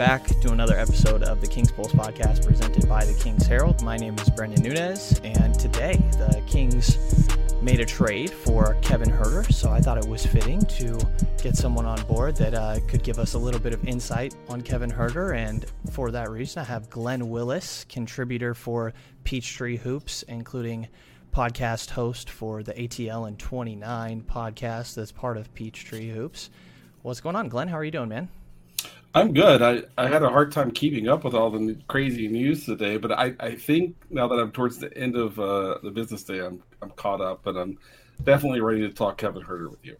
back to another episode of the Kings Pulse podcast presented by the Kings Herald. My name is Brendan Nunez, and today the Kings made a trade for Kevin Huerter, so I thought it was fitting to get someone on board that uh, could give us a little bit of insight on Kevin Huerter. And for that reason, I have Glen Willis, contributor for Peachtree Hoops, including podcast host for the ATL and 29 podcast that's part of Peachtree Hoops. What's going on, Glenn? How are you doing, man? I'm good. I, I had a hard time keeping up with all the crazy news today, but I, I think now that I'm towards the end of uh, the business day, I'm I'm caught up, but I'm definitely ready to talk Kevin Huerter with you.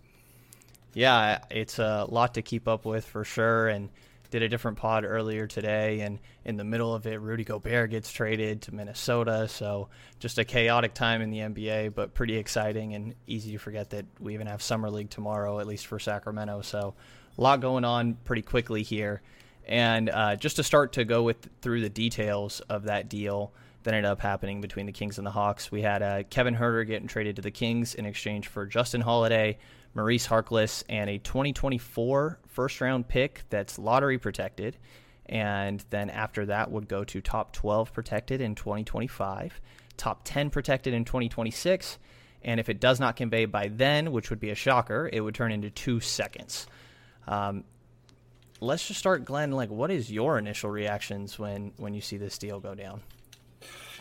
Yeah, it's a lot to keep up with for sure, and did a different pod earlier today, and in the middle of it, Rudy Gobert gets traded to Minnesota, so just a chaotic time in the NBA, but pretty exciting and easy to forget that we even have summer league tomorrow, at least for Sacramento. So lot going on pretty quickly here. And uh, just to start to go with through the details of that deal that ended up happening between the Kings and the Hawks, we had uh, Kevin Huerter getting traded to the Kings in exchange for Justin Holiday, Maurice Harkless, and a 2024 first round pick that's lottery protected. And then after that would go to top 12 protected in 2025, top 10 protected in 2026. And if it does not convey by then, which would be a shocker, it would turn into two seconds. Um, let's just start, Glen. Like, what is your initial reactions when when you see this deal go down?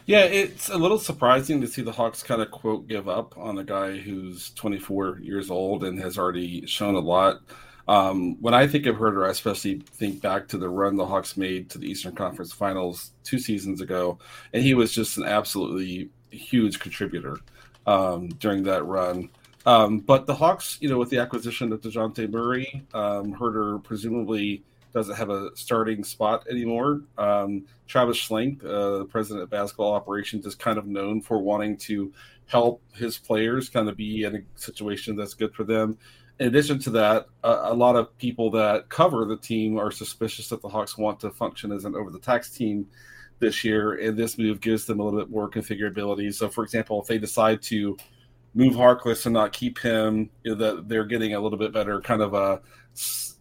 Yeah, it's a little surprising to see the Hawks kind of quote give up on a guy who's 24 years old and has already shown a lot. Um, when I think of Huerter, I especially think back to the run the Hawks made to the Eastern Conference Finals two seasons ago, and he was just an absolutely huge contributor um, during that run. Um, but the Hawks, you know, with the acquisition of Dejounte Murray, um, Huerter presumably doesn't have a starting spot anymore. Um, Travis Schlenk, uh, the president of basketball operations, is kind of known for wanting to help his players kind of be in a situation that's good for them. In addition to that, uh, a lot of people that cover the team are suspicious that the Hawks want to function as an over the tax team this year, and this move gives them a little bit more configurability. So, for example, if they decide to move Harkless and not keep him, you know, that they're getting a little bit better kind of a,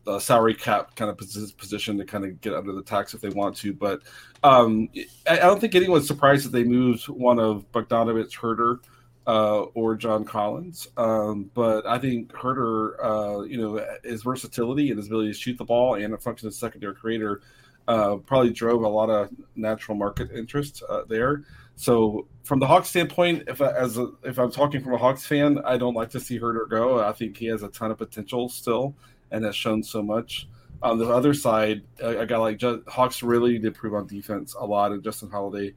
a, salary cap kind of position to kind of get under the tax if they want to. But um, I, don't think anyone's surprised that they moved one of Bogdanovich, Huerter, uh, or John Collins. Um, but I think Huerter, uh, you know, his versatility and his ability to shoot the ball and a function as secondary creator uh, probably drove a lot of natural market interest uh, there. So from the Hawks standpoint, if I, as a, if I'm talking from a Hawks fan, I don't like to see Huerter go. I think he has a ton of potential still, and has shown so much. On the other side, a, a guy like Hawks really need to improve on defense a lot, and Justin Holiday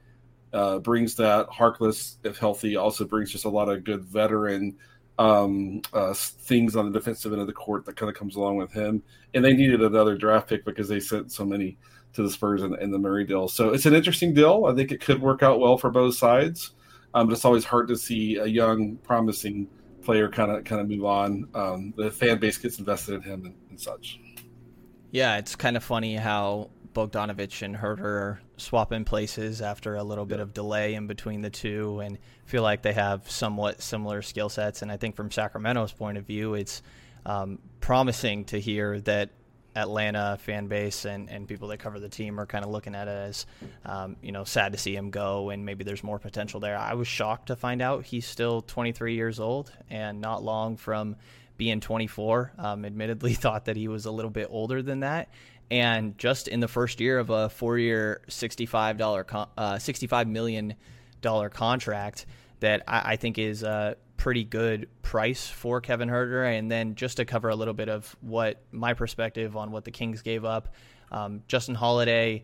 uh, brings that. Harkless, if healthy, also brings just a lot of good veteran um, uh, things on the defensive end of the court that kind of comes along with him. And they needed another draft pick because they sent so many to the Spurs and, in the Murray deal. So it's an interesting deal. I think it could work out well for both sides. Um, but it's always hard to see a young, promising player kind of kind of move on. Um, the fan base gets invested in him and, and, such. Yeah, it's kind of funny how Bogdanovich and Huerter swap in places after a little bit of delay in between the two, and feel like they have somewhat similar skill sets. And I think from Sacramento's point of view, it's um, promising to hear that Atlanta fan base and, and people that cover the team are kind of looking at it as, um, you know, sad to see him go and maybe there's more potential there. I was shocked to find out he's still 23 years old and not long from being 24. Um, admittedly, thought that he was a little bit older than that. And just in the first year of a four-year, $65 con- uh, $65 million contract that I, I think is uh, pretty good price for Kevin Huerter, And then just to cover a little bit of what my perspective on what the Kings gave up, um, Justin Holiday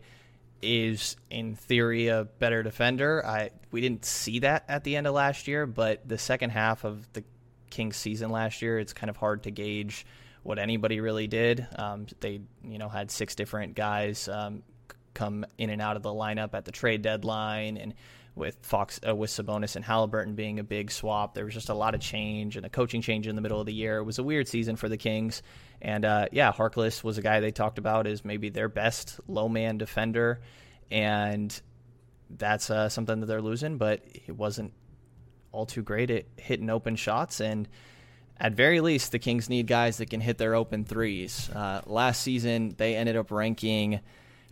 is in theory a better defender. I we didn't see that at the end of last year, but the second half of the Kings season last year, it's kind of hard to gauge what anybody really did. Um, they you know had six different guys um, come in and out of the lineup at the trade deadline and with Fox uh, with Sabonis and Halliburton being a big swap. There was just a lot of change and a coaching change in the middle of the year. It was a weird season for the Kings, and uh, yeah, Harkless was a guy they talked about as maybe their best low man defender, and that's uh, something that they're losing. But it wasn't all too great at hitting open shots and. At very least, the Kings need guys that can hit their open threes. Uh, last season, they ended up ranking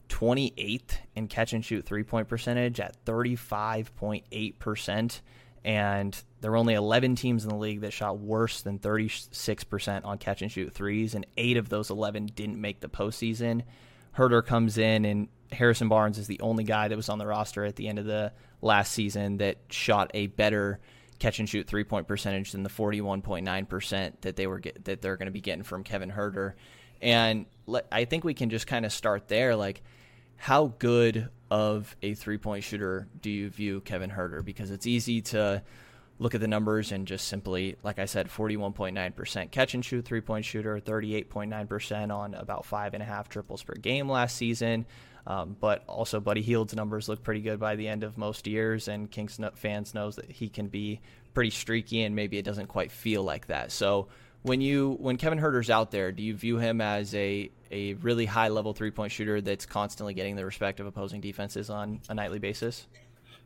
28th in catch and shoot three point percentage at 35.8%. And there were only 11 teams in the league that shot worse than 36% on catch and shoot threes, and eight of those 11 didn't make the postseason. Huerter comes in, and Harrison Barnes is the only guy that was on the roster at the end of the last season that shot a better catch and shoot three point percentage than the 41.9% that they were get, that they're going to be getting from Kevin Huerter. And I think we can just kind of start there. Like, how good of a three point shooter do you view Kevin Huerter? Because it's easy to look at the numbers and just simply, like I said, 41.9% catch and shoot three point shooter, 38.9% on about five and a half triples per game last season. Um, but also, Buddy Hield's numbers look pretty good by the end of most years, and Kings fans knows that he can be pretty streaky, and maybe it doesn't quite feel like that. So, when you when Kevin Huerter's out there, do you view him as a a really high level three point shooter that's constantly getting the respect of opposing defenses on a nightly basis?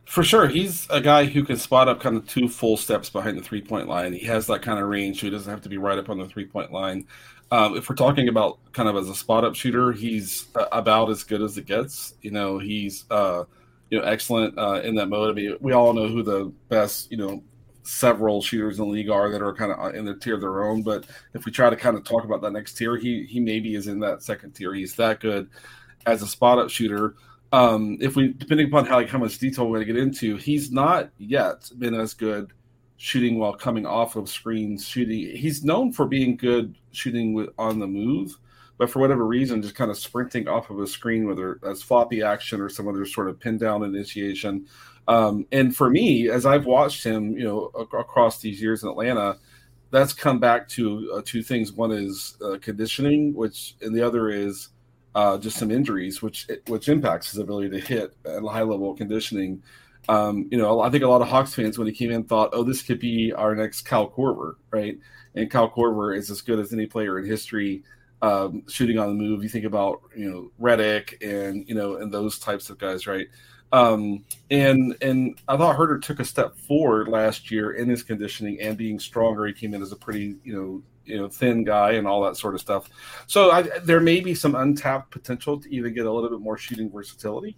For sure, he's a guy who can spot up kind of two full steps behind the three point line. He has that kind of range, so he doesn't have to be right up on the three point line. Um, if we're talking about kind of as a spot up shooter, he's uh, about as good as it gets. You know, he's uh, you know excellent uh, in that mode. I mean, we all know who the best you know several shooters in the league are that are kind of in the tier of their own. But if we try to kind of talk about that next tier, he he maybe is in that second tier. He's that good as a spot up shooter. Um, if we depending upon how like how much detail we're going to get into, he's not yet been as good shooting while coming off of screens. Shooting, he's known for being good shooting with, on the move, but for whatever reason, just kind of sprinting off of a screen, whether that's floppy action or some other sort of pin down initiation. Um, and for me, as I've watched him, you know, ac- across these years in Atlanta, that's come back to uh, two things. One is uh, conditioning, which, and the other is uh, just some injuries, which which impacts his ability to hit at a high level of conditioning. Um, you know, I think a lot of Hawks fans when he came in thought, oh, this could be our next Kyle Korver, right? And Kyle Korver is as good as any player in history um, shooting on the move. You think about, you know, Redick and, you know, and those types of guys, right? Um, and and I thought Huerter took a step forward last year in his conditioning and being stronger. He came in as a pretty, you know, you know, thin guy and all that sort of stuff. So I, there may be some untapped potential to even get a little bit more shooting versatility.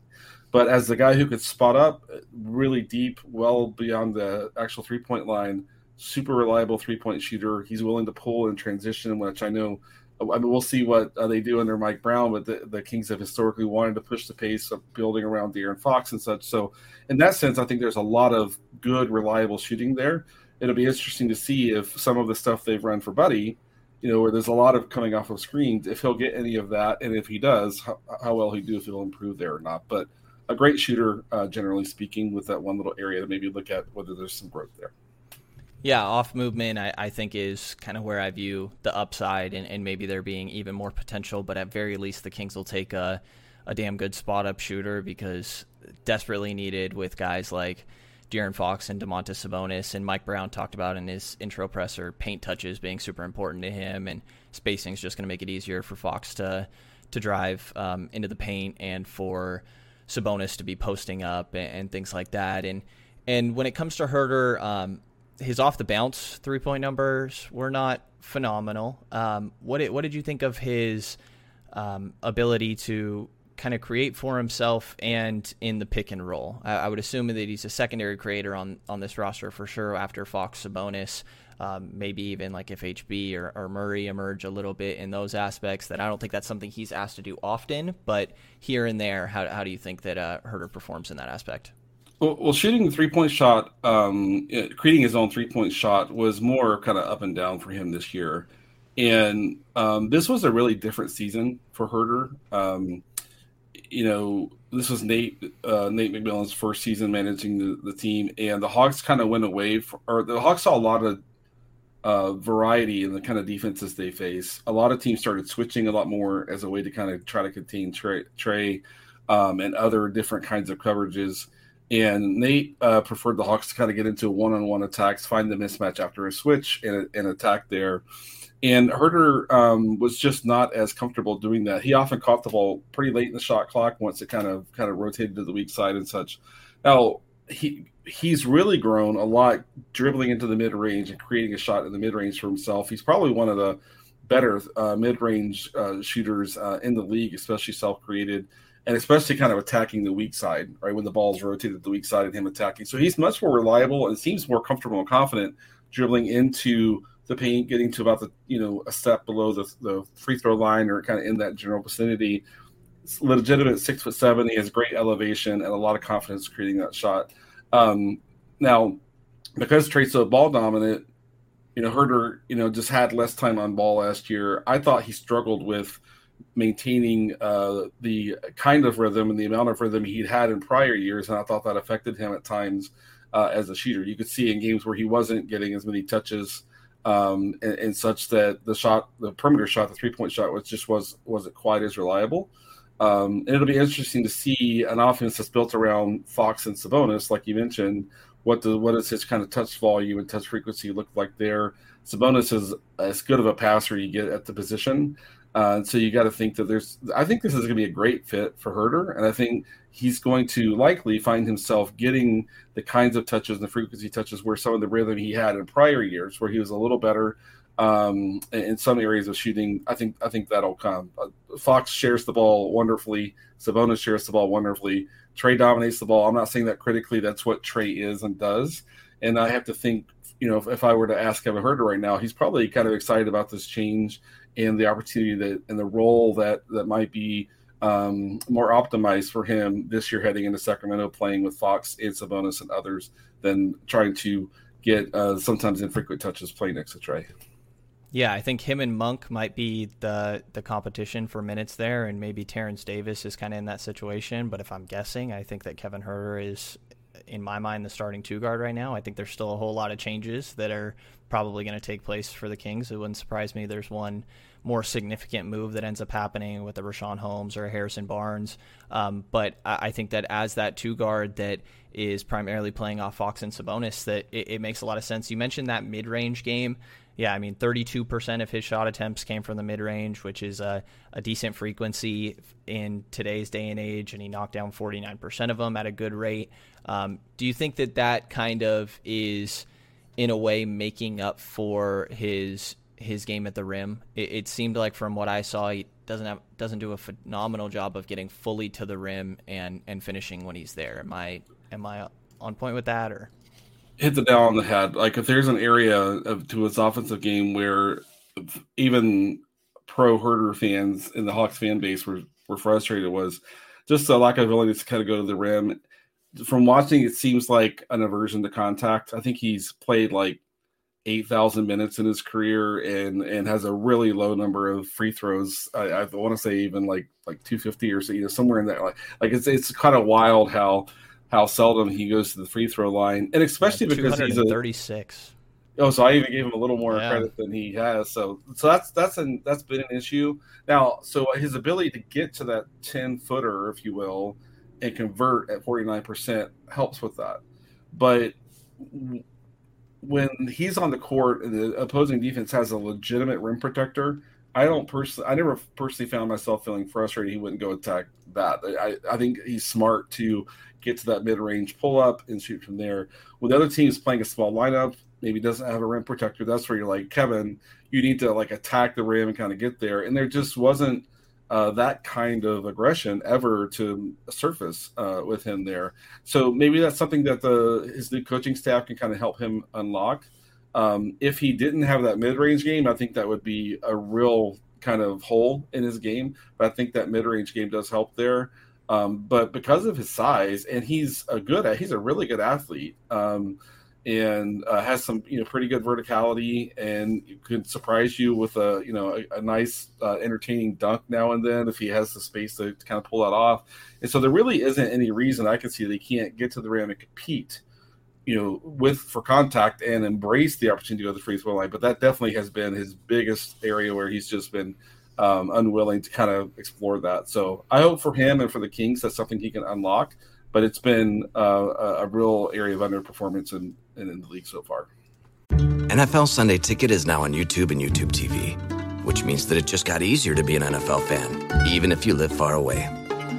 But as the guy who could spot up really deep, well beyond the actual three point line, super reliable three point shooter. He's willing to pull and transition, which I know. I mean, we'll see what uh, they do under Mike Brown, but the, the Kings have historically wanted to push the pace of building around De'Aaron Fox and such. So, in that sense, I think there's a lot of good, reliable shooting there. It'll be interesting to see if some of the stuff they've run for Buddy, you know, where there's a lot of coming off of screens, if he'll get any of that, and if he does, how, how well he do, if he'll improve there or not. But a great shooter, uh, generally speaking, with that one little area to maybe look at whether there's some growth there. Yeah, off movement, I, I think, is kind of where I view the upside and, and maybe there being even more potential. But at very least, the Kings will take a, a damn good spot up shooter because desperately needed with guys like De'Aaron Fox and Domantas Sabonis. And Mike Brown talked about in his intro presser paint touches being super important to him, and spacing is just going to make it easier for Fox to to drive um, into the paint and for Sabonis to be posting up and, and, things like that. And and when it comes to Huerter, um, his off the bounce three point numbers were not phenomenal. Um, what did, what did you think of his um, ability to kind of create for himself and in the pick and roll? I, I, would assume that he's a secondary creator on on this roster for sure after Fox Sabonis um, maybe even like if HB or, or, Murray emerge a little bit in those aspects. That I don't think that's something he's asked to do often, but here and there, how, how do you think that uh, Huerter performs in that aspect? Well, well shooting the three point shot, um, creating his own three point shot was more kind of up and down for him this year. And um, this was a really different season for Huerter. Um, you know, this was Nate uh, Nate McMillan's first season managing the, the team, and the Hawks kind of went away, for, or the Hawks saw a lot of uh, variety in the kind of defenses they face. A lot of teams started switching a lot more as a way to kind of try to contain Trey, Trae um, and other different kinds of coverages. And Nate uh, preferred the Hawks to kind of get into one-on-one attacks, find the mismatch after a switch, and, and attack there. And Huerter um, was just not as comfortable doing that. He often caught the ball pretty late in the shot clock once it kind of kind of rotated to the weak side and such. Now he he's really grown a lot dribbling into the mid range and creating a shot in the mid range for himself. He's probably one of the better uh, mid range uh, shooters uh, in the league, especially self created. And especially kind of attacking the weak side, right? When the ball's rotated the weak side and him attacking. So he's much more reliable and seems more comfortable and confident dribbling into the paint, getting to about the, you know, a step below the, the free throw line or kind of in that general vicinity. It's legitimate six foot seven. He has great elevation and a lot of confidence creating that shot. Um, now, because Trae's so ball dominant, you know, Huerter, you know, just had less time on ball last year. I thought he struggled with maintaining uh, the kind of rhythm and the amount of rhythm he'd had in prior years, and I thought that affected him at times uh, as a shooter. You could see in games where he wasn't getting as many touches um, and, and, such that the shot, the perimeter shot, the three point shot, was just was wasn't quite as reliable. Um, and it'll be interesting to see an offense that's built around Fox and Sabonis, like you mentioned. What does what does his kind of touch volume and touch frequency look like there? Sabonis is as good of a passer you get at the position. Uh, so you got to think that there's, I think this is going to be a great fit for Huerter, And I think he's going to likely find himself getting the kinds of touches and the frequency touches where some of the rhythm he had in prior years, where he was a little better um, in some areas of shooting. I think, I think that'll come. Uh, Fox shares the ball wonderfully. Sabonis shares the ball wonderfully. Trae dominates the ball. I'm not saying that critically. That's what Trae is and does. And I have to think, you know, if, if I were to ask Kevin Huerter right now, he's probably kind of excited about this change and the opportunity that and the role that that might be um, more optimized for him this year heading into Sacramento, playing with Fox and Sabonis and others than trying to get uh, sometimes infrequent touches playing next to Trae. Yeah, I think him and Monk might be the the competition for minutes there, and maybe Terence Davis is kind of in that situation. But if I'm guessing, I think that Kevin Huerter is, in my mind, the starting two guard right now. I think there's still a whole lot of changes that are probably going to take place for the Kings. It wouldn't surprise me. There's one more significant move that ends up happening with the Richaun Holmes or Harrison Barnes. Um, but I think that as that two guard that is primarily playing off Fox and Sabonis, that it, it makes a lot of sense. You mentioned that mid range game. Yeah, I mean, 32% of his shot attempts came from the mid range, which is a, a decent frequency in today's day and age, and he knocked down 49% of them at a good rate. Um, do you think that that kind of is in a way making up for his his game at the rim. It, it, seemed like from what I saw, he doesn't have doesn't do a phenomenal job of getting fully to the rim and and finishing when he's there. Am I am I on point with that or? Hit the nail on the head. Like if there's an area of, to his offensive game where even pro Huerter fans in the Hawks fan base were were frustrated was just the lack of ability to kind of go to the rim from watching, it seems like an aversion to contact. I think he's played like eight thousand minutes in his career and and has a really low number of free throws. I, I want to say even like like two fifty or so, you know, somewhere in that like like it's it's kind of wild how how seldom he goes to the free throw line, and especially yeah, because he's a thirty six. Oh, so I even gave him a little more yeah. credit than he has. So, so that's that's an that's been an issue. Now, so his ability to get to that ten footer, if you will, and convert at 49% helps with that. But when he's on the court and the opposing defense has a legitimate rim protector, I don't personally, I never personally found myself feeling frustrated. He wouldn't go attack that. I, I think he's smart to get to that mid range pull up and shoot from there. With other teams playing a small lineup, maybe doesn't have a rim protector, that's where you're like, Kevin, you need to like attack the rim and kind of get there. And there just wasn't uh, that kind of aggression ever to surface uh, with him there. So maybe that's something that the his new coaching staff can kind of help him unlock. Um, if he didn't have that mid range game, I think that would be a real kind of hole in his game. But I think that mid range game does help there. Um, but because of his size, and he's a good, he's a really good athlete. Um, and uh, has some you know pretty good verticality and could surprise you with a you know a, a nice uh, entertaining dunk now and then if he has the space to, to, kind of pull that off and so there really isn't any reason i can see he can't get to the rim and compete you know with for contact and embrace the opportunity to go to the free throw line but that definitely has been his biggest area where he's just been um, unwilling to kind of explore that so i hope for him and for the kings that's something he can unlock but it's been uh, a, real area of underperformance in, in, in the league so far. NFL Sunday Ticket is now on YouTube and YouTube TV, which means that it just got easier to be an NFL fan, even if you live far away.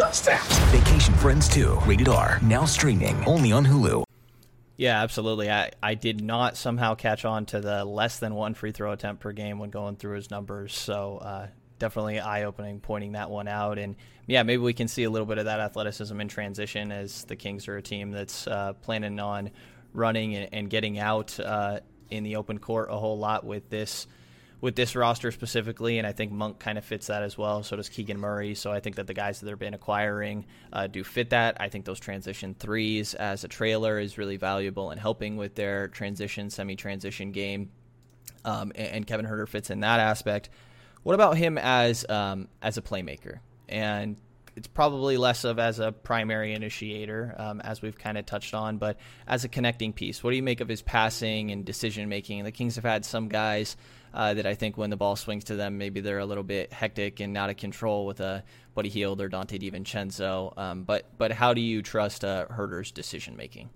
Vacation Friends 2. Rated R. Now streaming only on Hulu. Yeah, absolutely. I, I did not somehow catch on to the less than one free throw attempt per game when going through his numbers. So uh, definitely eye opening pointing that one out. And yeah, maybe we can see a little bit of that athleticism in transition as the Kings are a team that's uh, planning on running and, and getting out uh, in the open court a whole lot with this with this roster specifically, and I think Monk kind of fits that as well. So does Keegan Murray. So I think that the guys that they've been acquiring uh, do fit that. I think those transition threes as a trailer is really valuable in helping with their transition, semi-transition game. Um, and, and, Kevin Huerter fits in that aspect. What about him as um, as a playmaker? And it's probably less of as a primary initiator, um, as we've kind of touched on, but as a connecting piece. What do you make of his passing and decision making? The Kings have had some guys uh, that I think when the ball swings to them, maybe they're a little bit hectic and out of control with a Buddy Hield or Donte DiVincenzo. Um, but but how do you trust uh, Huerter's decision making?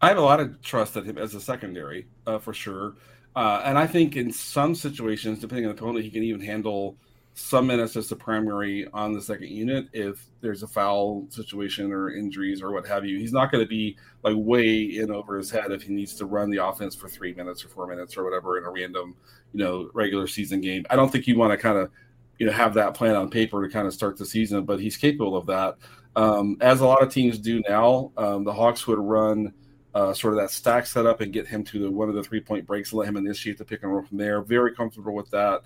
I have a lot of trust in him as a secondary, uh, for sure. Uh, and I think in some situations, depending on the opponent, he can even handle some minutes as the primary on the second unit if there's a foul situation or injuries or what have you. He's not going to be like way in over his head if he needs to run the offense for three minutes or four minutes or whatever in a random, you know, regular season game. I don't think you want to kind of, you know, have that plan on paper to kind of start the season, but he's capable of that. Um, as a lot of teams do now, um, the Hawks would run uh, sort of that stack setup and get him to the one of the three point breaks and let him initiate the pick and roll from there. Very comfortable with that.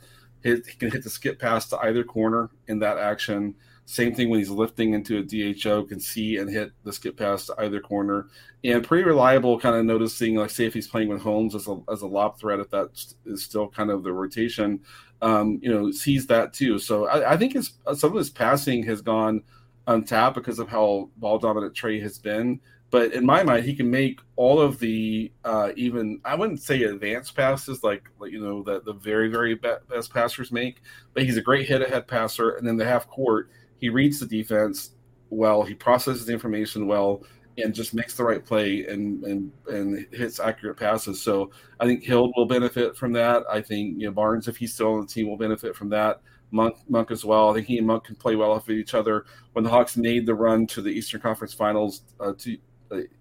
Hit, he can hit the skip pass to either corner in that action. Same thing when he's lifting into a DHO, can see and hit the skip pass to either corner. And pretty reliable, kind of noticing, like, say, if he's playing with Holmes as a, as a lob threat, if that is still kind of the rotation, um, you know, sees that too. So I, I think his, some of his passing has gone untapped because of how ball dominant Trae has been. But in my mind, he can make all of the uh, even I wouldn't say advanced passes like, you know that the very very best passers make, but he's a great hit ahead passer. And then the half court, he reads the defense well, he processes the information well, and just makes the right play and and and hits accurate passes. So I think Hield will benefit from that. I think you know Barnes, if he's still on the team, will benefit from that. Monk, Monk as well. I think he and Monk can play well off of each other. When the Hawks made the run to the Eastern Conference Finals uh, two,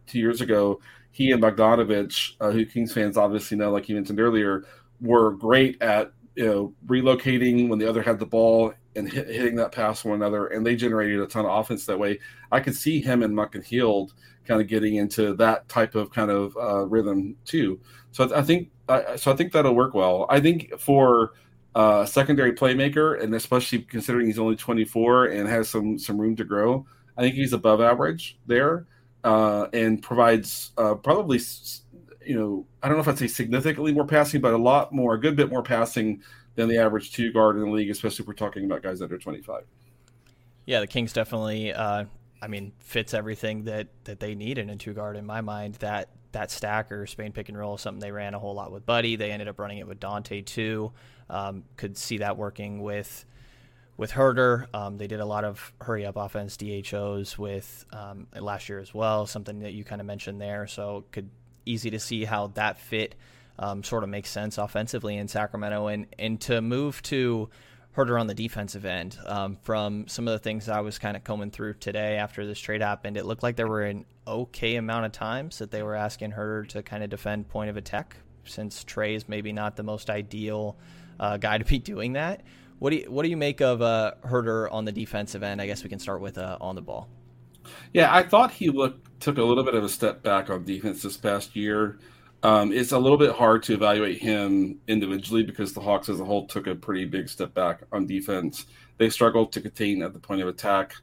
two years ago, he and Bogdanovich, uh, who Kings fans obviously know, like you mentioned earlier, were great at you know relocating when the other had the ball and hit, hitting that pass one another, and they generated a ton of offense that way. I could see him and Monk and Hield kind of getting into that type of kind of uh, rhythm too. So I think so I think that'll work well. I think for uh, secondary playmaker, and especially considering he's only 24 and has some some room to grow, I think he's above average there uh, and provides uh, probably, you know, I don't know if I'd say significantly more passing, but a lot more, a good bit more passing than the average two guard in the league, especially if we're talking about guys under 25. Yeah, the Kings definitely, uh, I mean, fits everything that, that they need in a two guard in my mind. That that stack or Spain pick and roll, something they ran a whole lot with Buddy. They ended up running it with Donte too. Um, could see that working with with Huerter. Um, they did a lot of hurry up offense DHOs with um, last year as well, something that you kind of mentioned there. So could easy to see how that fit um, sort of makes sense offensively in Sacramento, and and to move to Huerter on the defensive end. Um, from some of the things I was kind of combing through today after this trade happened, it looked like there were an okay amount of times that they were asking Huerter to kind of defend point of attack, since Trae is maybe not the most ideal uh, guy to be doing that. What do you what do you make of uh, Huerter on the defensive end? I guess we can start with uh, on the ball. Yeah, I thought he looked took a little bit of a step back on defense this past year. Um, it's a little bit hard to evaluate him individually because the Hawks as a whole took a pretty big step back on defense. They struggled to contain at the point of attack.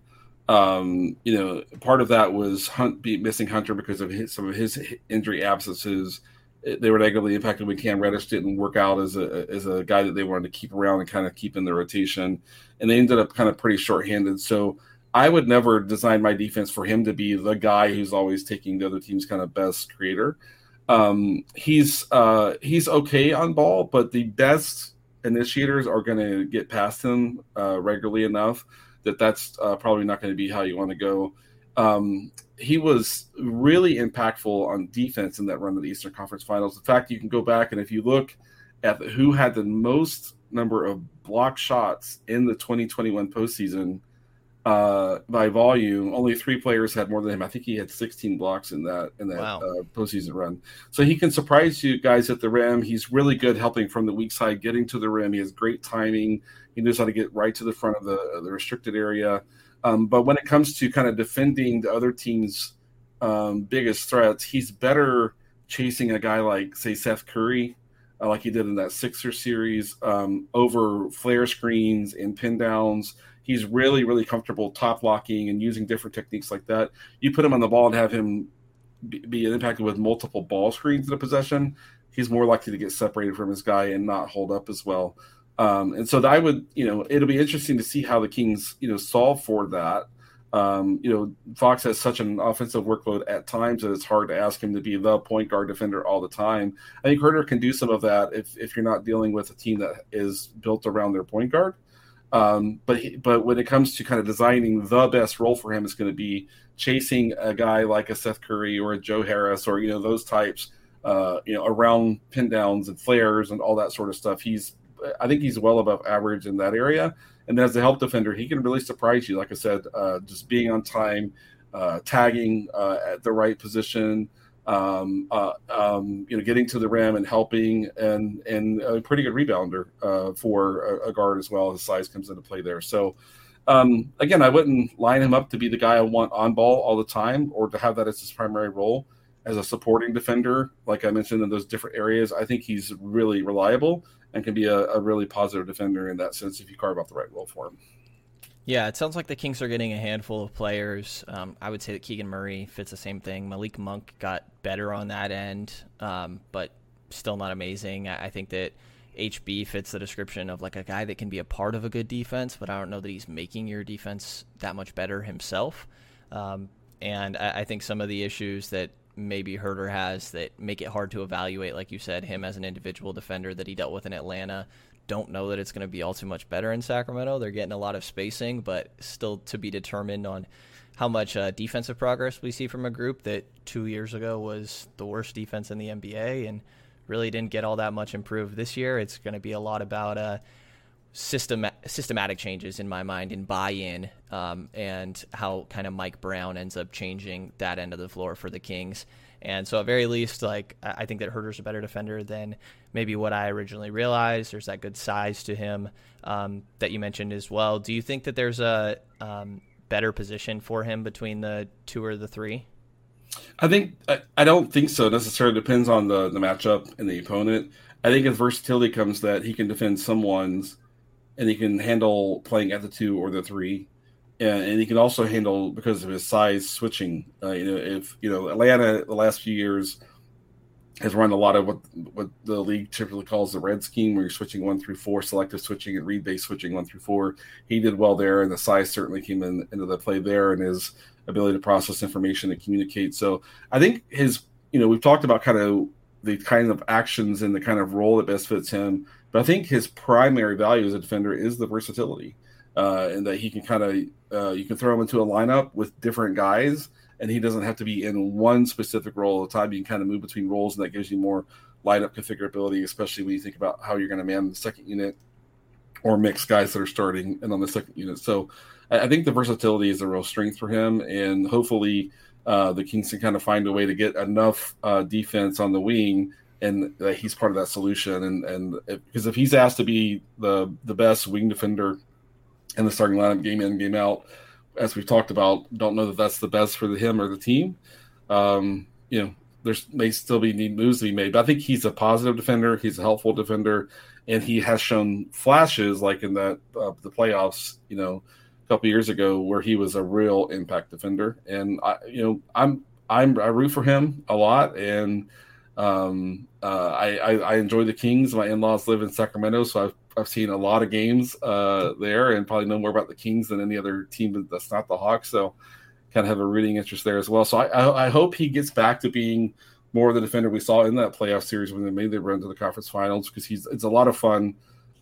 Um, you know, part of that was Hunt be missing Hunter because of his, some of his injury absences they were negatively impacted when Cam Reddish didn't work out as a as a guy that they wanted to keep around and kind of keep in the rotation, and they ended up kind of pretty shorthanded. So I would never design my defense for him to be the guy who's always taking the other team's kind of best creator. Um, he's uh, he's okay on ball, but the best initiators are going to get past him uh, regularly enough that that's uh, probably not going to be how you want to go. Um, he was really impactful on defense in that run of the Eastern Conference Finals. In fact, you can go back and if you look at the, who had the most number of block shots in the 2021 postseason uh, by volume, only three players had more than him. I think he had 16 blocks in that in that wow. uh, postseason run. So he can surprise you guys at the rim. He's really good helping from the weak side, getting to the rim. He has great timing. He knows how to get right to the front of the the restricted area. Um, but when it comes to kind of defending the other team's um, biggest threats, he's better chasing a guy like, say, Seth Curry, uh, like he did in that Sixer series, um, over flare screens and pin downs. He's really, really comfortable top locking and using different techniques like that. You put him on the ball and have him be, be impacted with multiple ball screens in a possession, he's more likely to get separated from his guy and not hold up as well. Um, and so I would, you know, it'll be interesting to see how the Kings, you know, solve for that. Um, you know, Fox has such an offensive workload at times that it's hard to ask him to be the point guard defender all the time. I think Huerter can do some of that if, if you're not dealing with a team that is built around their point guard. Um, but he, but when it comes to kind of designing the best role for him, it's going to be chasing a guy like a Seth Curry or a Joe Harris or you know those types, uh, you know, around pin downs and flares and all that sort of stuff. He's I think he's well above average in that area. And as a help defender, he can really surprise you. Like I said, uh, just being on time, uh, tagging uh, at the right position, um, uh, um, you know, getting to the rim and helping, and and a pretty good rebounder uh, for a, a, guard as well. His size comes into play there. So. Um, again, I wouldn't line him up to be the guy I want on ball all the time or to have that as his primary role as a supporting defender, like I mentioned in those different areas, I think he's really reliable and can be a, a really positive defender in that sense if you carve out the right role for him. Yeah, it sounds like the Kings are getting a handful of players. Um, I would say that Keegan Murray fits the same thing. Malik Monk got better on that end, um, but still not amazing. I, I think that HB fits the description of like a guy that can be a part of a good defense, but I don't know that he's making your defense that much better himself. Um, and I, I, think some of the issues that maybe Huerter has that make it hard to evaluate, like you said, him as an individual defender that he dealt with in Atlanta. Don't know that it's going to be all too much better in Sacramento. They're getting a lot of spacing, but still to be determined on how much uh, defensive progress we see from a group that two years ago was the worst defense in the NBA and really didn't get all that much improved this year. It's going to be a lot about uh, system systematic changes in my mind in buy-in um, and how kind of Mike Brown ends up changing that end of the floor for the Kings. And so at very least, like I think that Huerter's a better defender than maybe what I originally realized. There's that good size to him um, that you mentioned as well. Do you think that there's a um, better position for him between the two or the three? I think I, I don't think so necessarily. Depends on the the matchup and the opponent. I think his versatility comes that he can defend someone's and he can handle playing at the two or the three, and, and he can also handle because of his size switching. Uh, you know, if you know Atlanta the last few years has run a lot of what what the league typically calls the red scheme, where you're switching one through four, selective switching, and read based switching one through four. He did well there, and the size certainly came in, into the play there, and his ability to process information and communicate. So I think his, you know, we've talked about kind of the kind of actions and the kind of role that best fits him. But I think his primary value as a defender is the versatility, uh, and that he can kind of uh, you can throw him into a lineup with different guys, and he doesn't have to be in one specific role all the time. You can kind of move between roles, and that gives you more lineup configurability, especially when you think about how you're going to man the second unit or mix guys that are starting and on the second unit. So I think the versatility is a real strength for him, and hopefully uh, the Kings can kind of find a way to get enough uh, defense on the wing and that he's part of that solution. And and because if he's asked to be the the best wing defender in the starting lineup, game in game out, as we've talked about, don't know that that's the best for him or the team. Um, you know, there's may still be need moves to be made, but I think he's a positive defender. He's a helpful defender, and he has shown flashes like in that uh, the playoffs. You know. A couple years ago, where he was a real impact defender, and I, you know, I'm I'm I root for him a lot, and Um, uh, I, I, I enjoy the Kings. My in laws live in Sacramento, so I've I've seen a lot of games uh, there, and probably know more about the Kings than any other team that's not the Hawks. So kind of have a rooting interest there as well. So I, I, I hope he gets back to being more of the defender we saw in that playoff series when they made their run to the conference finals because he's it's a lot of fun.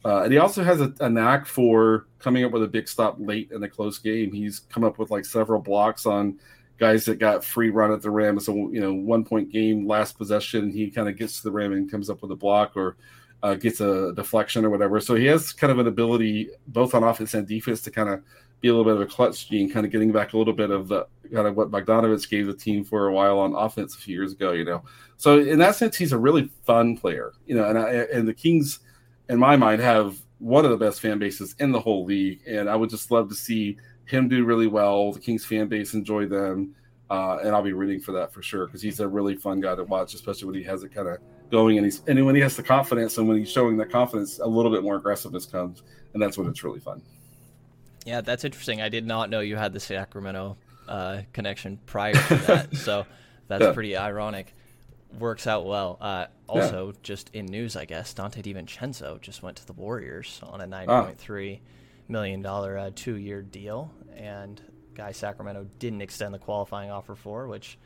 Uh, and he also has a, a, knack for coming up with a big stop late in a close game. He's come up with like several blocks on guys that got free run at the rim. So you know, one point game, last possession, he kind of gets to the rim and comes up with a block or uh, gets a deflection or whatever. So he has kind of an ability both on offense and defense to kind of be a little bit of a clutch gene, kind of getting back a little bit of the kind of what Bogdanovich gave the team for a while on offense a few years ago. You know, so in that sense, he's a really fun player. You know, and I, and the Kings, in my mind, have one of the best fan bases in the whole league, and I would just love to see him do really well. The Kings fan base enjoy them, uh, and I'll be rooting for that for sure because he's a really fun guy to watch, especially when he has it kind of going and he's and when he has the confidence and when he's showing that confidence, a little bit more aggressiveness comes, and that's when it's really fun. Yeah, that's interesting. I did not know you had the Sacramento uh, connection prior to that, so that's yeah. pretty ironic. Works out well. Uh, also, yeah. just in news, I guess Donte DiVincenzo just went to the Warriors on a nine point ah. three million dollar uh, two year deal, and guy Sacramento didn't extend the qualifying offer for, which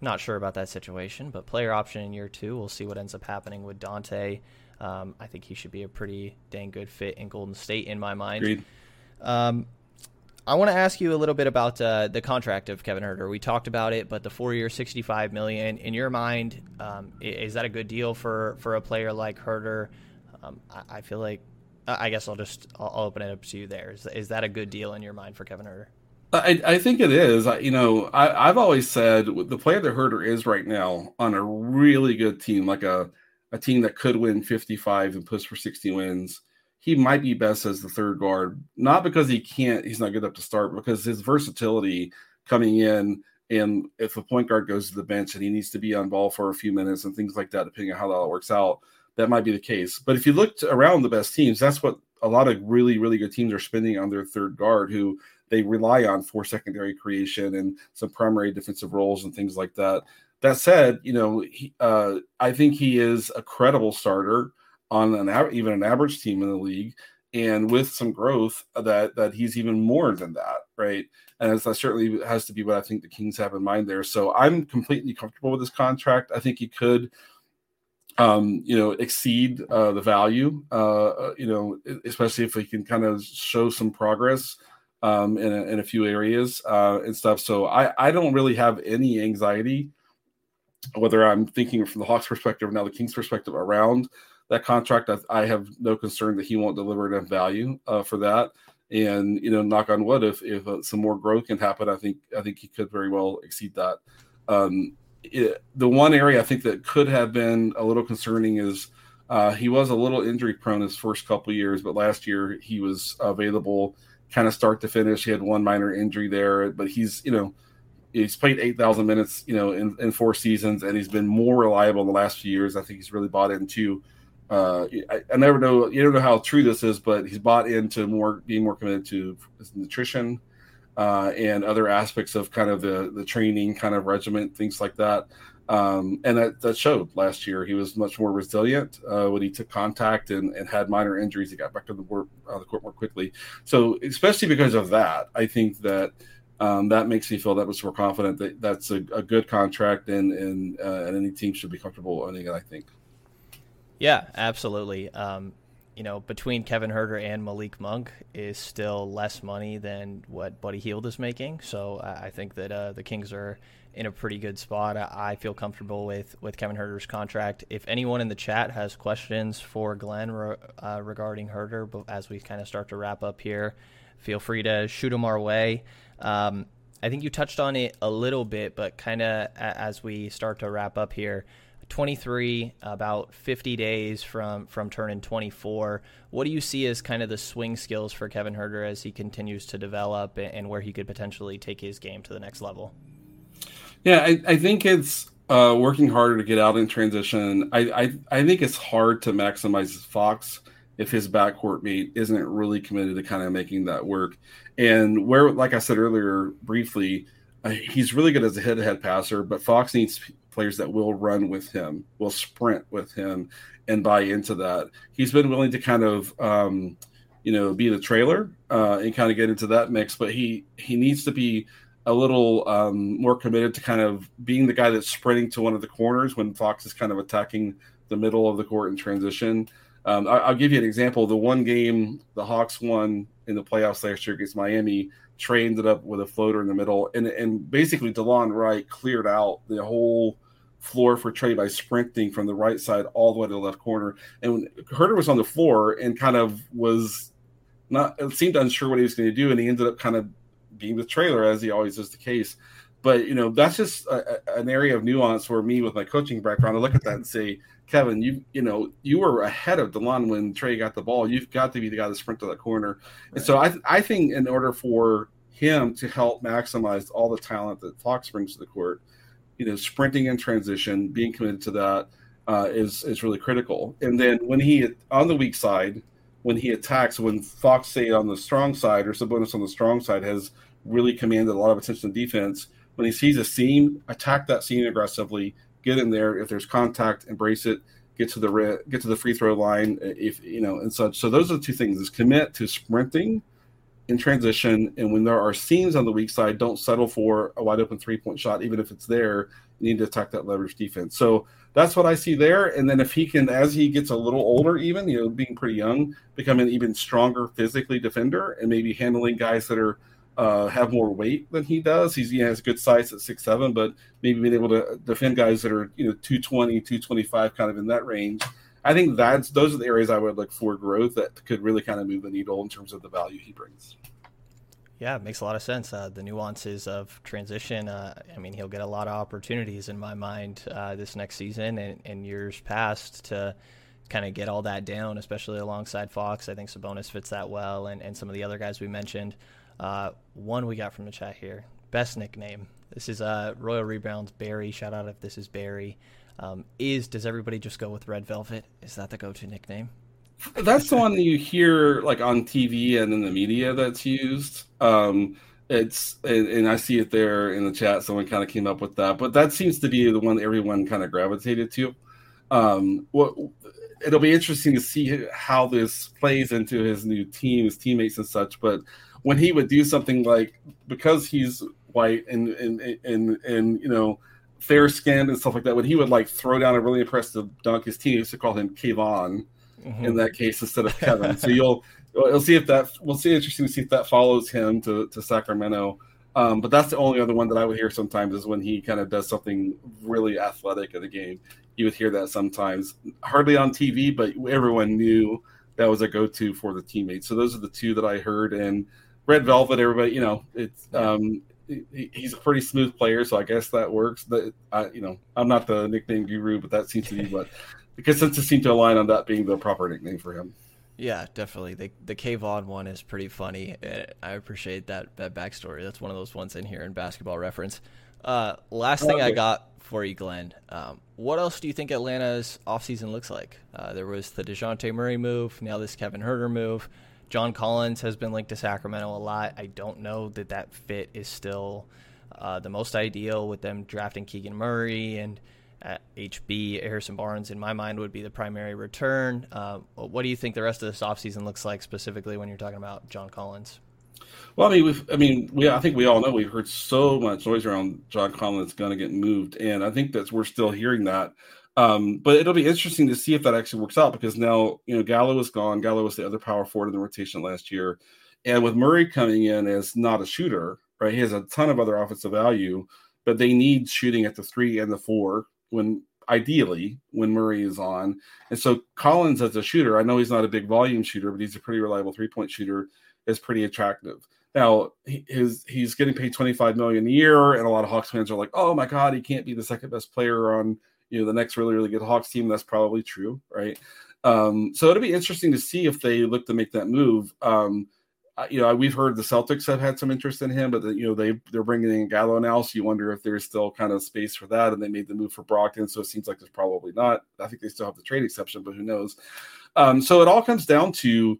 not sure about that situation. But player option in year two, we'll see what ends up happening with Donte. Um, I think he should be a pretty dang good fit in Golden State in my mind. Um, I want to ask you a little bit about uh, the contract of Kevin Huerter. We talked about it, but the four-year, sixty-five million. In your mind, um, is that a good deal for for a player like Huerter? Um, I, I, feel like, Uh, I guess I'll just I'll, open it up to you. There is is that a good deal in your mind for Kevin Huerter? I, I think it is. I, you know, I, I've always said the player that Huerter is right now on a really good team, like a a team that could win fifty-five and push for sixty wins he might be best as the third guard, not because he can't, he's not good enough to start, because his versatility coming in and if a point guard goes to the bench and he needs to be on ball for a few minutes and things like that, depending on how that all works out, that might be the case. But if you looked around the best teams, that's what a lot of really, really good teams are spending on their third guard who they rely on for secondary creation and some primary defensive roles and things like that. That said, you know, he, uh, I think he is a credible starter on an even an average team in the league, and with some growth that that he's even more than that, right? And that certainly has to be what I think the Kings have in mind there. So I'm completely comfortable with this contract. I think he could, um, you know, exceed uh, the value, uh, uh you know, especially if we can kind of show some progress um, in, a, in a few areas uh, and stuff. So I, I don't really have any anxiety, whether I'm thinking from the Hawks perspective, or now the Kings perspective around that contract, I, I, have no concern that he won't deliver enough value uh, for that. And you know, knock on wood, if if uh, some more growth can happen, I think I think he could very well exceed that. Um, it, the one area I think that could have been a little concerning is uh, he was a little injury prone his first couple years, but last year he was available kind of start to finish. He had one minor injury there, but he's you know he's played 8,000 minutes, you know, in, in four seasons, and he's been more reliable in the last few years. I think he's really bought into uh, I, I, never know you don't know how true this is, but he's bought into more being more committed to nutrition uh, and other aspects of kind of the the training kind of regiment, things like that. Um, and that, that showed last year. He was much more resilient uh, when he took contact and, and had minor injuries. He got back to the, work, uh, the court more quickly. So, especially because of that, I think that um, that makes me feel that much more confident that that's a, a good contract and and, uh, and any team should be comfortable owning it. I think. Yeah, absolutely. Um, you know, between Kevin Huerter and Malik Monk is still less money than what Buddy Hield is making. So I think that uh, the Kings are in a pretty good spot. I feel comfortable with, with Kevin Huerter's contract. If anyone in the chat has questions for Glen uh, regarding Huerter, but as we kind of start to wrap up here, feel free to shoot them our way. Um, I think you touched on it a little bit, but kind of as we start to wrap up here, 23, about 50 days from from turning 24. What do you see as kind of the swing skills for Kevin Huerter as he continues to develop and where he could potentially take his game to the next level? Yeah, I, I think it's uh, working harder to get out in transition. I, I, I think it's hard to maximize Fox if his backcourt mate isn't really committed to kind of making that work. And where, like I said earlier briefly, uh, he's really good as a head-to-head passer, but Fox needs players that will run with him, will sprint with him, and buy into that. He's been willing to kind of, um, you know, be the trailer uh, and kind of get into that mix, but he he needs to be a little um, more committed to kind of being the guy that's sprinting to one of the corners when Fox is kind of attacking the middle of the court in transition. Um, I, will give you an example. The one game the Hawks won in the playoffs last year against Miami, Trae ended up with a floater in the middle, and and basically Delon Wright cleared out the whole floor for Trae by sprinting from the right side all the way to the left corner. And when Huerter was on the floor and kind of was not, it seemed unsure what he was going to do, and he ended up kind of being the trailer as he always is the case. But you know that's just a, a, an area of nuance where me with my coaching background, I look at that and say, Kevin, you you know you were ahead of Delon when Trae got the ball. You've got to be the guy to sprint to that corner. Right. And so I I think in order for him to help maximize all the talent that Fox brings to the court, you know, sprinting in transition, being committed to that uh, is is really critical. And then when he on the weak side, when he attacks, when Fox say on the strong side or Sabonis on the strong side has really commanded a lot of attention to defense. When he sees a seam, attack that seam aggressively, get in there. If there's contact, embrace it. Get to the get to the free throw line, if you know, and such. So those are the two things: is commit to sprinting in transition, and when there are seams on the weak side, don't settle for a wide open three point shot, even if it's there. You need to attack that leverage defense. So that's what I see there. And then if he can, as he gets a little older, even you know, being pretty young, become an even stronger physically defender, and maybe handling guys that are uh, have more weight than he does. He's, he has good size at six seven, but maybe being able to defend guys that are you know 220, 225, kind of in that range. I think that's those are the areas I would look for growth that could really kind of move the needle in terms of the value he brings. Yeah, it makes a lot of sense. Uh, the nuances of transition. Uh, I mean, he'll get a lot of opportunities in my mind uh, this next season and, and years past to kind of get all that down, especially alongside Fox. I think Sabonis fits that well, and, and some of the other guys we mentioned. Uh, one we got from the chat here. Best nickname. This is uh, Royal Rebounds Barry. Shout out if this is Barry. Um, is does everybody just go with Red Velvet? Is that the go-to nickname? That's the one that you hear like on TV and in the media that's used. Um, it's and, and, I see it there in the chat. Someone kind of came up with that, but that seems to be the one everyone kind of gravitated to. Um, what it'll be interesting to see how this plays into his new team, his teammates, and such. But when he would do something like because he's white and and and and you know fair skinned and stuff like that, when he would like throw down a really impressive dunk, his team used to call him Kayvon mm-hmm. in that case instead of Kevin. so you'll we'll see if that we'll see interesting to see if that follows him to to Sacramento. Um, but that's the only other one that I would hear sometimes is when he kind of does something really athletic in the game. You would hear that sometimes, hardly on TV, but everyone knew that was a go-to for the teammates. So those are the two that I heard. And Red Velvet, everybody, you know, it's um, he, he's a pretty smooth player, so I guess that works. That I, you know, I'm not the nickname guru, but that seems to be what the consensus seemed to align on that being the proper nickname for him. Yeah, definitely. The the Kayvon one is pretty funny. I appreciate that that backstory. That's one of those ones in here in Basketball Reference. Uh, last thing I got for you, Glen. Um, what else do you think Atlanta's offseason looks like? Uh, there was the Dejounte Murray move. Now this Kevin Huerter move. John Collins has been linked to Sacramento a lot. I don't know that that fit is still uh, the most ideal with them drafting Keegan Murray and HB. Harrison Barnes, in my mind, would be the primary return. Uh, what do you think the rest of this offseason looks like, specifically when you're talking about John Collins? Well, I mean, we've, I mean, we, I think we all know we've heard so much noise around John Collins going to get moved, and I think that we're still hearing that. Um, but it'll be interesting to see if that actually works out because now you know Gallo is gone. Gallo was the other power forward in the rotation last year, and with Murray coming in as not a shooter, right? He has a ton of other offensive value, but they need shooting at the three and the four when ideally when Murray is on. And so Collins as a shooter, I know he's not a big volume shooter, but he's a pretty reliable three point shooter. Is pretty attractive. Now his he's getting paid 25 million a year, and a lot of Hawks fans are like, "Oh my God, he can't be the second best player on you know the next really really good Hawks team." That's probably true, right? Um, so it'll be interesting to see if they look to make that move. Um, you know, we've heard the Celtics have had some interest in him, but the, you know they they're bringing in Gallo now, so you wonder if there's still kind of space for that. And they made the move for Brogdon, so it seems like there's probably not. I think they still have the trade exception, but who knows? Um, so it all comes down to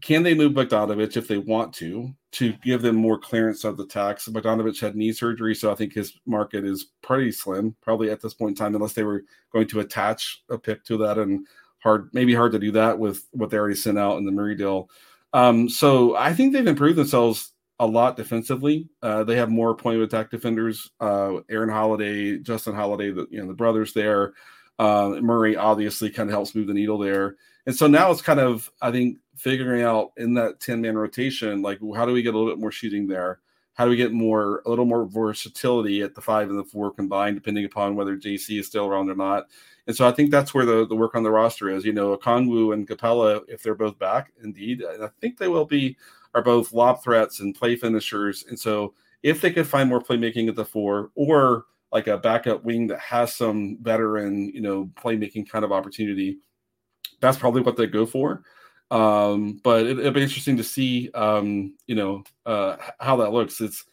can they move Bogdanovich if they want to to give them more clearance of the tax? Bogdanovich had knee surgery, so I think his market is pretty slim, probably at this point in time, unless they were going to attach a pick to that and hard, maybe hard to do that with what they already sent out in the Murray deal. Um, so I think they've improved themselves a lot defensively. Uh, they have more point of attack defenders. Uh, Aaron Holiday, Justin Holiday, the you know the brothers there. Uh, Murray obviously kind of helps move the needle there. And so now it's kind of I think figuring out in that 10 man rotation, like how do we get a little bit more shooting there? How do we get more a little more versatility at the five and the four combined, depending upon whether JC is still around or not? And so I think that's where the, the work on the roster is. You know, Okongwu and Capela, if they're both back, indeed, and I think they will be, are both lob threats and play finishers. And so if they could find more playmaking at the four or like a backup wing that has some veteran, you know, playmaking kind of opportunity, that's probably what they go for. Um, but it, will be interesting to see, um, you know, uh, how that looks. It's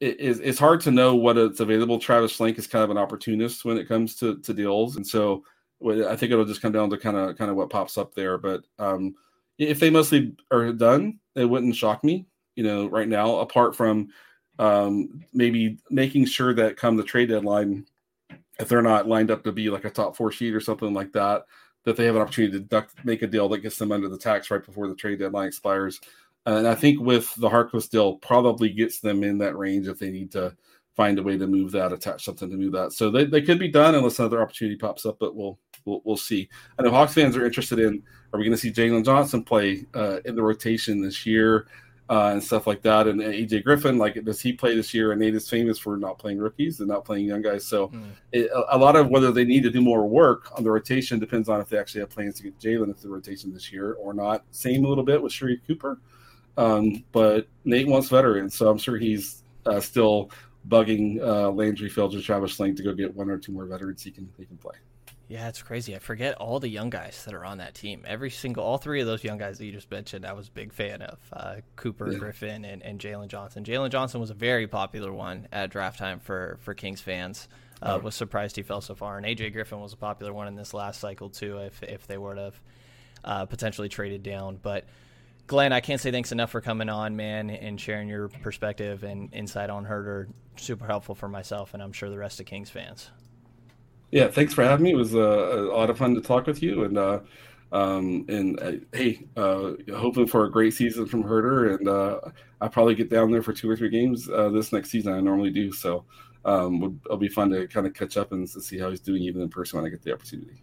it, it's hard to know what it's available. Travis Schlenk is kind of an opportunist when it comes to to deals, and so I think it'll just come down to kind of kind of what pops up there. But um, if they mostly are done, it wouldn't shock me. You know, right now, apart from um, maybe making sure that come the trade deadline, if they're not lined up to be like a top four sheet or something like that, that they have an opportunity to make a deal that gets them under the tax right before the trade deadline expires. And I think with the Harkless deal, probably gets them in that range if they need to find a way to move that, attach something to move that. So they, they could be done unless another opportunity pops up, but we'll we'll, we'll see. I know Hawks fans are interested in are we going to see Jalen Johnson play uh, in the rotation this year? Uh, and stuff like that. And AJ Griffin, like, does he play this year? And Nate is famous for not playing rookies and not playing young guys. So mm. it, a, lot of whether they need to do more work on the rotation depends on if they actually have plans to get Jalen into the rotation this year or not. Same a little bit with Sharife Cooper. Um, but Nate wants veterans, so I'm sure he's uh, still bugging uh, Landry Fields or Travis Schlenk to go get one or two more veterans he can he can play. Yeah, it's crazy. I forget all the young guys that are on that team. Every single, all three of those young guys that you just mentioned, I was a big fan of uh, Cooper, yeah. Griffin, and, and Jalen Johnson. Jalen Johnson was a very popular one at draft time for, for Kings fans. Uh, oh. Was surprised he fell so far. And AJ Griffin was a popular one in this last cycle, too, if, if they were to have uh, potentially traded down. But Glen, I can't say thanks enough for coming on, man, and sharing your perspective and insight on Huerter. Super helpful for myself, and I'm sure the rest of Kings fans. Yeah, thanks for having me. It was uh, a lot of fun to talk with you, and uh, um, and uh, hey, uh, hoping for a great season from Huerter, and uh, I'll probably get down there for two or three games uh, this next season. I normally do, so um, it'll be fun to kind of catch up and see how he's doing even in person when I get the opportunity.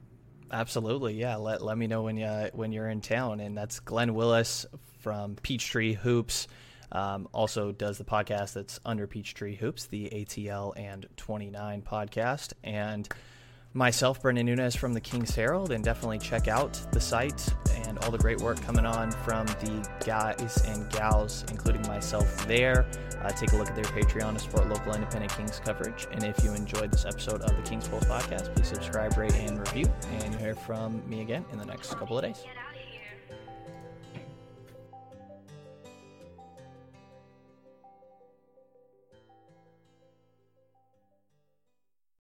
Absolutely, yeah. Let let me know when you when you're in town, and that's Glen Willis from Peachtree Hoops. Um, also does the podcast that's under Peachtree Hoops, the ATL and 29 podcast, and myself, Brendan Nunez from the King's Herald, and definitely check out the site and all the great work coming on from the guys and gals, including myself there. Uh, take a look at their Patreon to support local independent Kings coverage. And if you enjoyed this episode of the Kings Pulse podcast, please subscribe, rate, and review. And you'll hear from me again in the next couple of days.